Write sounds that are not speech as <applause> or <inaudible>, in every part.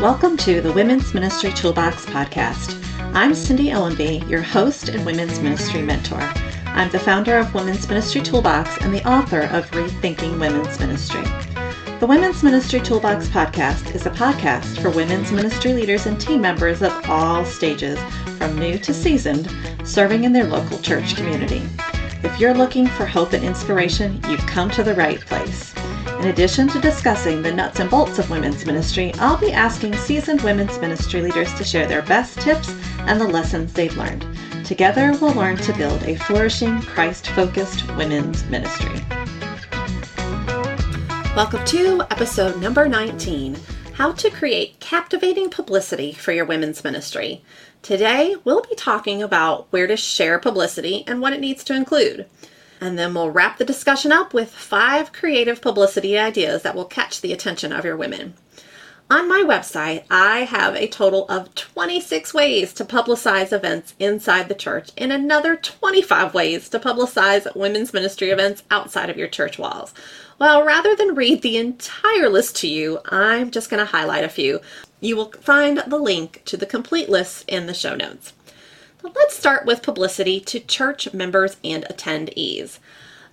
Welcome to the Women's Ministry Toolbox podcast. I'm Cindy Ellenwood, your host and Women's Ministry Mentor. I'm the founder of Women's Ministry Toolbox and the author of Rethinking Women's Ministry. The Women's Ministry Toolbox podcast is a podcast for women's ministry leaders and team members of all stages, from new to seasoned, serving in their local church community. If you're looking for hope and inspiration, you've come to the right place. In addition to discussing the nuts and bolts of women's ministry, I'll be asking seasoned women's ministry leaders to share their best tips and the lessons they've learned. Together, we'll learn to build a flourishing, Christ focused women's ministry. Welcome to episode number 19 How to Create Captivating Publicity for Your Women's Ministry. Today, we'll be talking about where to share publicity and what it needs to include. And then we'll wrap the discussion up with five creative publicity ideas that will catch the attention of your women. On my website, I have a total of 26 ways to publicize events inside the church and another 25 ways to publicize women's ministry events outside of your church walls. Well, rather than read the entire list to you, I'm just going to highlight a few. You will find the link to the complete list in the show notes. Let's start with publicity to church members and attendees.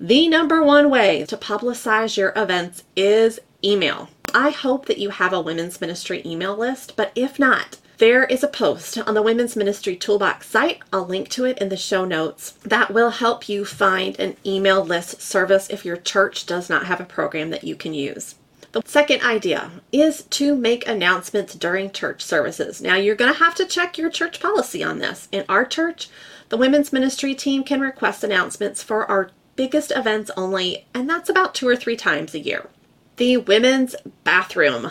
The number one way to publicize your events is email. I hope that you have a women's ministry email list, but if not, there is a post on the Women's Ministry Toolbox site. I'll link to it in the show notes. That will help you find an email list service if your church does not have a program that you can use. The second idea is to make announcements during church services. Now, you're going to have to check your church policy on this. In our church, the women's ministry team can request announcements for our biggest events only, and that's about two or three times a year. The women's bathroom.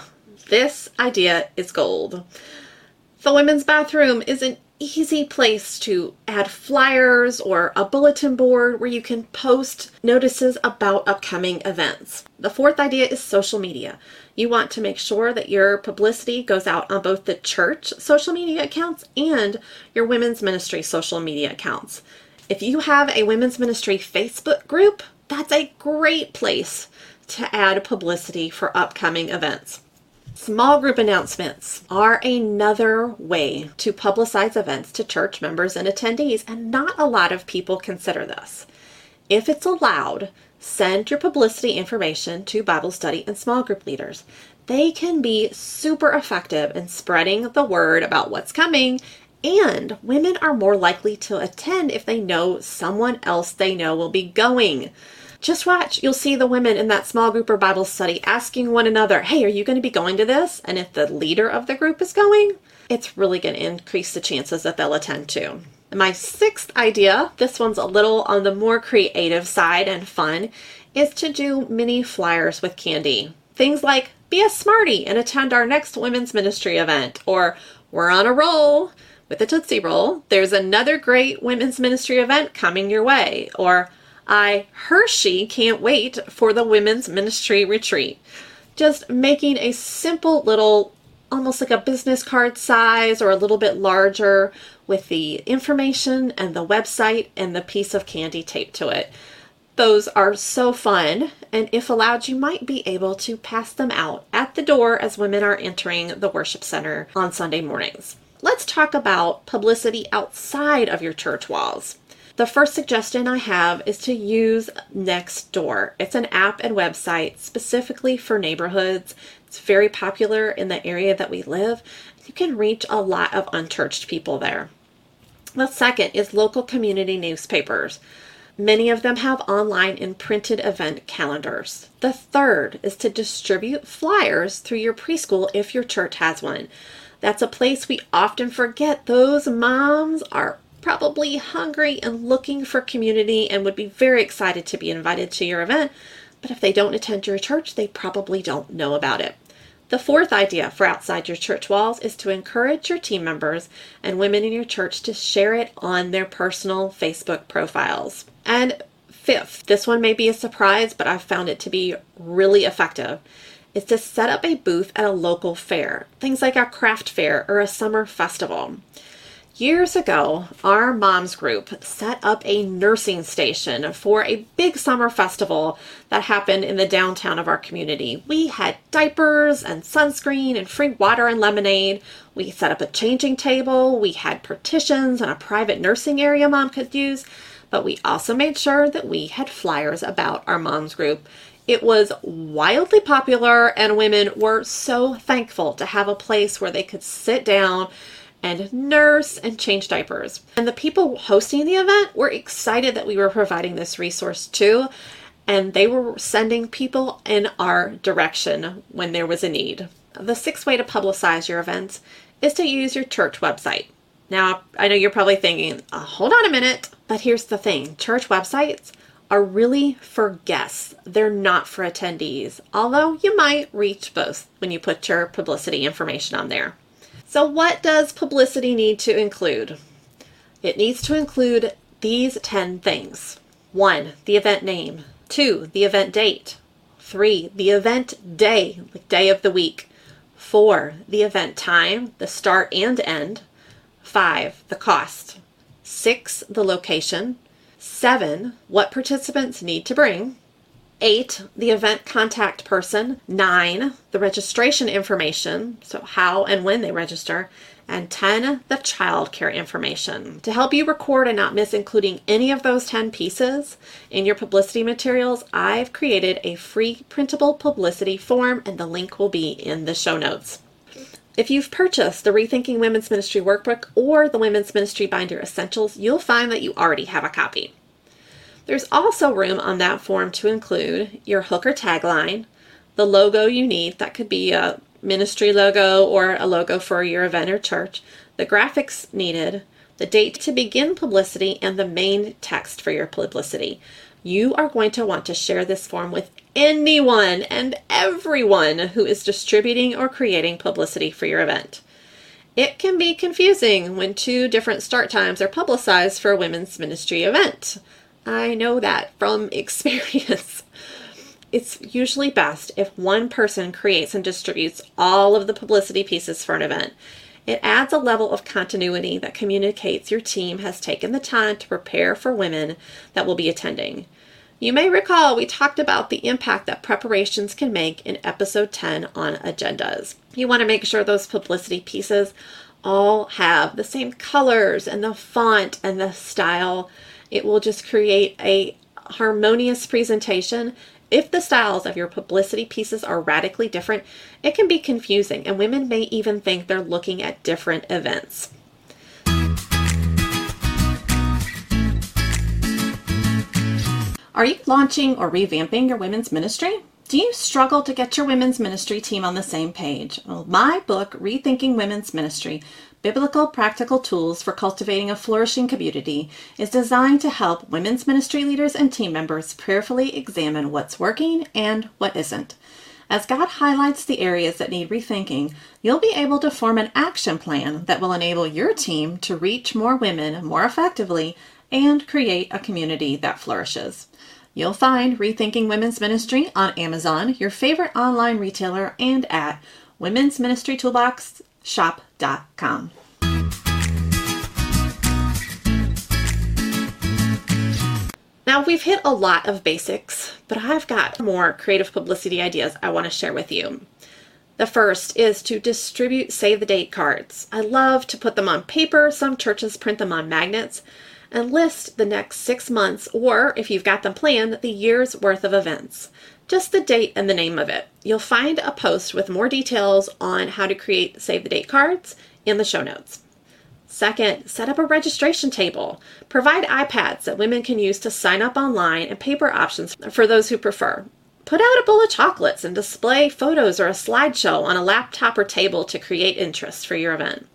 This idea is gold. The women's bathroom is an easy place to add flyers or a bulletin board where you can post notices about upcoming events. The fourth idea is social media. You want to make sure that your publicity goes out on both the church social media accounts and your women's ministry social media accounts. If you have a women's ministry Facebook group, that's a great place to add publicity for upcoming events. Small group announcements are another way to publicize events to church members and attendees, and not a lot of people consider this. If it's allowed, send your publicity information to Bible study and small group leaders. They can be super effective in spreading the word about what's coming, and women are more likely to attend if they know someone else they know will be going. Just watch. You'll see the women in that small group or Bible study asking one another, Hey, are you going to be going to this? And if the leader of the group is going, it's really going to increase the chances that they'll attend too. My sixth idea, this one's a little on the more creative side and fun, is to do mini flyers with candy. Things like be a smarty and attend our next women's ministry event, or we're on a roll with a Tootsie Roll. There's another great women's ministry event coming your way, or I, Hershey, can't wait for the women's ministry retreat. Just making a simple little, almost like a business card size or a little bit larger with the information and the website and the piece of candy taped to it. Those are so fun, and if allowed, you might be able to pass them out at the door as women are entering the worship center on Sunday mornings. Let's talk about publicity outside of your church walls. The first suggestion I have is to use Nextdoor. It's an app and website specifically for neighborhoods. It's very popular in the area that we live. You can reach a lot of unchurched people there. The second is local community newspapers. Many of them have online and printed event calendars. The third is to distribute flyers through your preschool if your church has one. That's a place we often forget. Those moms are probably hungry and looking for community and would be very excited to be invited to your event, but if they don't attend your church, they probably don't know about it. The fourth idea for outside your church walls is to encourage your team members and women in your church to share it on their personal Facebook profiles. And fifth, this one may be a surprise, but I've found it to be really effective, is to set up a booth at a local fair, things like a craft fair or a summer festival Years ago, our moms group set up a nursing station for a big summer festival that happened in the downtown of our community. We had diapers and sunscreen and free water and lemonade. We set up a changing table. We had partitions and a private nursing area mom could use. But we also made sure that we had flyers about our moms group. It was wildly popular, and women were so thankful to have a place where they could sit down and nurse and change diapers. And the people hosting the event were excited that we were providing this resource too, and they were sending people in our direction when there was a need. The sixth way to publicize your events is to use your church website. Now, I know you're probably thinking, oh, hold on a minute, but here's the thing church websites are really for guests, they're not for attendees, although you might reach both when you put your publicity information on there. So, what does publicity need to include? It needs to include these 10 things 1. The event name, 2. The event date, 3. The event day, like day of the week, 4. The event time, the start and end, 5. The cost, 6. The location, 7. What participants need to bring, Eight, the event contact person. Nine, the registration information, so how and when they register. And 10, the childcare information. To help you record and not miss including any of those 10 pieces in your publicity materials, I've created a free printable publicity form, and the link will be in the show notes. If you've purchased the Rethinking Women's Ministry Workbook or the Women's Ministry Binder Essentials, you'll find that you already have a copy. There's also room on that form to include your hook or tagline, the logo you need, that could be a ministry logo or a logo for your event or church, the graphics needed, the date to begin publicity, and the main text for your publicity. You are going to want to share this form with anyone and everyone who is distributing or creating publicity for your event. It can be confusing when two different start times are publicized for a women's ministry event. I know that from <laughs> experience. It's usually best if one person creates and distributes all of the publicity pieces for an event. It adds a level of continuity that communicates your team has taken the time to prepare for women that will be attending. You may recall we talked about the impact that preparations can make in episode 10 on agendas. You want to make sure those publicity pieces all have the same colors and the font and the style it will just create a harmonious presentation. If the styles of your publicity pieces are radically different, it can be confusing, and women may even think they're looking at different events. Are you launching or revamping your women's ministry? Do you struggle to get your women's ministry team on the same page? Well, my book, Rethinking Women's Ministry, Biblical Practical Tools for Cultivating a Flourishing Community is designed to help women's ministry leaders and team members prayerfully examine what's working and what isn't. As God highlights the areas that need rethinking, you'll be able to form an action plan that will enable your team to reach more women more effectively and create a community that flourishes. You'll find Rethinking Women's Ministry on Amazon, your favorite online retailer, and at Women's Ministry Toolbox Now, we've hit a lot of basics, but I've got more creative publicity ideas I want to share with you. The first is to distribute save the date cards. I love to put them on paper. Some churches print them on magnets and list the next six months, or if you've got them planned, the year's worth of events just the date and the name of it. You'll find a post with more details on how to create save the date cards in the show notes. Second, set up a registration table. Provide iPads that women can use to sign up online and paper options for those who prefer. Put out a bowl of chocolates and display photos or a slideshow on a laptop or table to create interest for your event.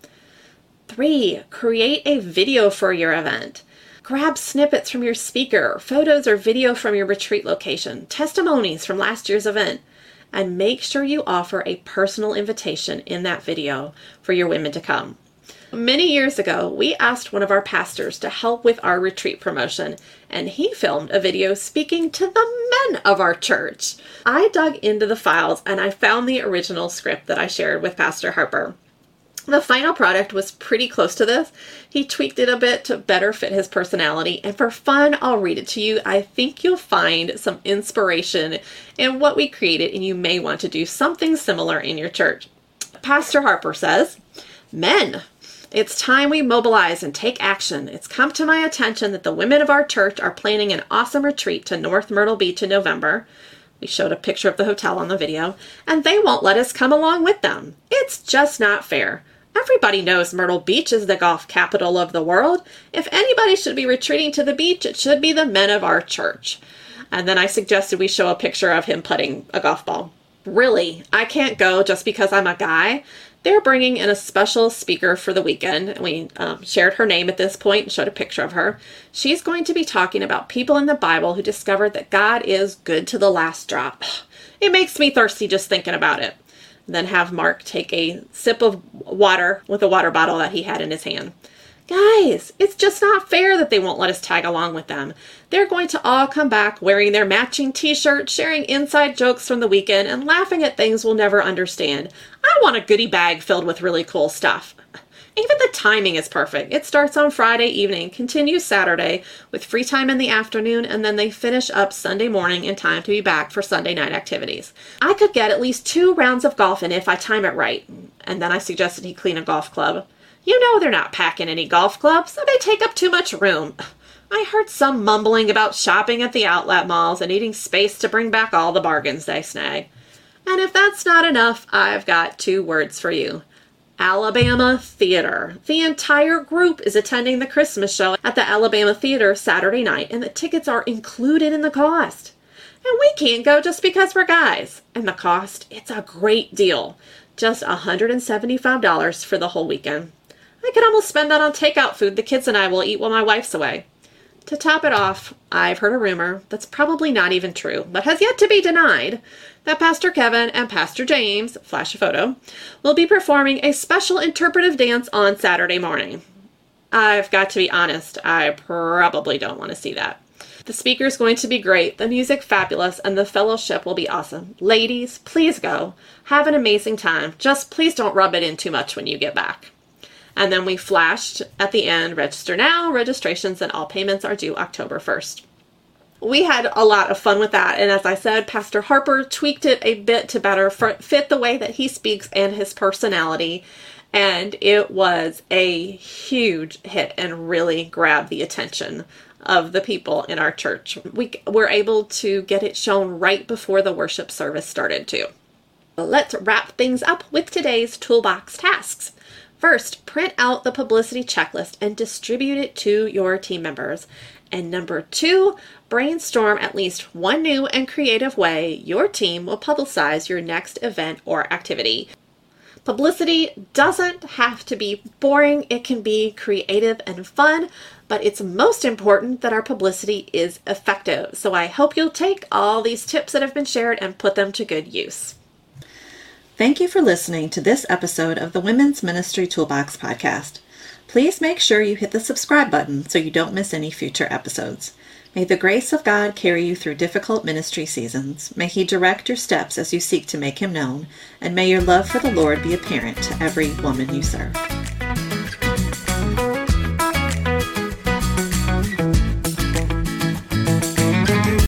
Three, create a video for your event. Grab snippets from your speaker, photos or video from your retreat location, testimonies from last year's event, and make sure you offer a personal invitation in that video for your women to come. Many years ago, we asked one of our pastors to help with our retreat promotion, and he filmed a video speaking to the men of our church. I dug into the files and I found the original script that I shared with Pastor Harper. The final product was pretty close to this. He tweaked it a bit to better fit his personality, and for fun, I'll read it to you. I think you'll find some inspiration in what we created, and you may want to do something similar in your church. Pastor Harper says, Men, it's time we mobilize and take action. It's come to my attention that the women of our church are planning an awesome retreat to North Myrtle Beach in November. We showed a picture of the hotel on the video, and they won't let us come along with them. It's just not fair. Everybody knows Myrtle Beach is the golf capital of the world. If anybody should be retreating to the beach, it should be the men of our church. And then I suggested we show a picture of him putting a golf ball. Really, I can't go just because I'm a guy. They're bringing in a special speaker for the weekend. We um, shared her name at this point and showed a picture of her. She's going to be talking about people in the Bible who discovered that God is good to the last drop. <sighs> It makes me thirsty just thinking about it then have Mark take a sip of water with a water bottle that he had in his hand. Guys, it's just not fair that they won't let us tag along with them. They're going to all come back wearing their matching t shirts, sharing inside jokes from the weekend, and laughing at things we'll never understand. I want a goodie bag filled with really cool stuff. Even the timing is perfect. It starts on Friday evening, continues Saturday with free time in the afternoon, and then they finish up Sunday morning in time to be back for Sunday night activities. I could get at least two rounds of golf in if I time it right. And then I suggested he clean a golf club. You know they're not packing any golf clubs, so they take up too much room. I heard some mumbling about shopping at the outlet malls and needing space to bring back all the bargains they snag. And if that's not enough, I've got two words for you Alabama Theater. The entire group is attending the Christmas show at the Alabama Theater Saturday night, and the tickets are included in the cost. And we can't go just because we're guys. And the cost, it's a great deal. Just $175 for the whole weekend. I could almost spend that on takeout food the kids and I will eat while my wife's away. To top it off, I've heard a rumor that's probably not even true, but has yet to be denied, that Pastor Kevin and Pastor James, flash a photo, will be performing a special interpretive dance on Saturday morning. I've got to be honest, I probably don't want to see that. The speaker is going to be great, the music fabulous, and the fellowship will be awesome. Ladies, please go. Have an amazing time. Just please don't rub it in too much when you get back. And then we flashed at the end register now, registrations and all payments are due October 1st. We had a lot of fun with that. And as I said, Pastor Harper tweaked it a bit to better fit the way that he speaks and his personality. And it was a huge hit and really grabbed the attention of the people in our church. We were able to get it shown right before the worship service started, too. Let's wrap things up with today's toolbox tasks. First, print out the publicity checklist and distribute it to your team members. And number two, brainstorm at least one new and creative way your team will publicize your next event or activity. Publicity doesn't have to be boring, it can be creative and fun, but it's most important that our publicity is effective. So I hope you'll take all these tips that have been shared and put them to good use. Thank you for listening to this episode of the Women's Ministry Toolbox podcast. Please make sure you hit the subscribe button so you don't miss any future episodes. May the grace of God carry you through difficult ministry seasons. May He direct your steps as you seek to make Him known, and may your love for the Lord be apparent to every woman you serve.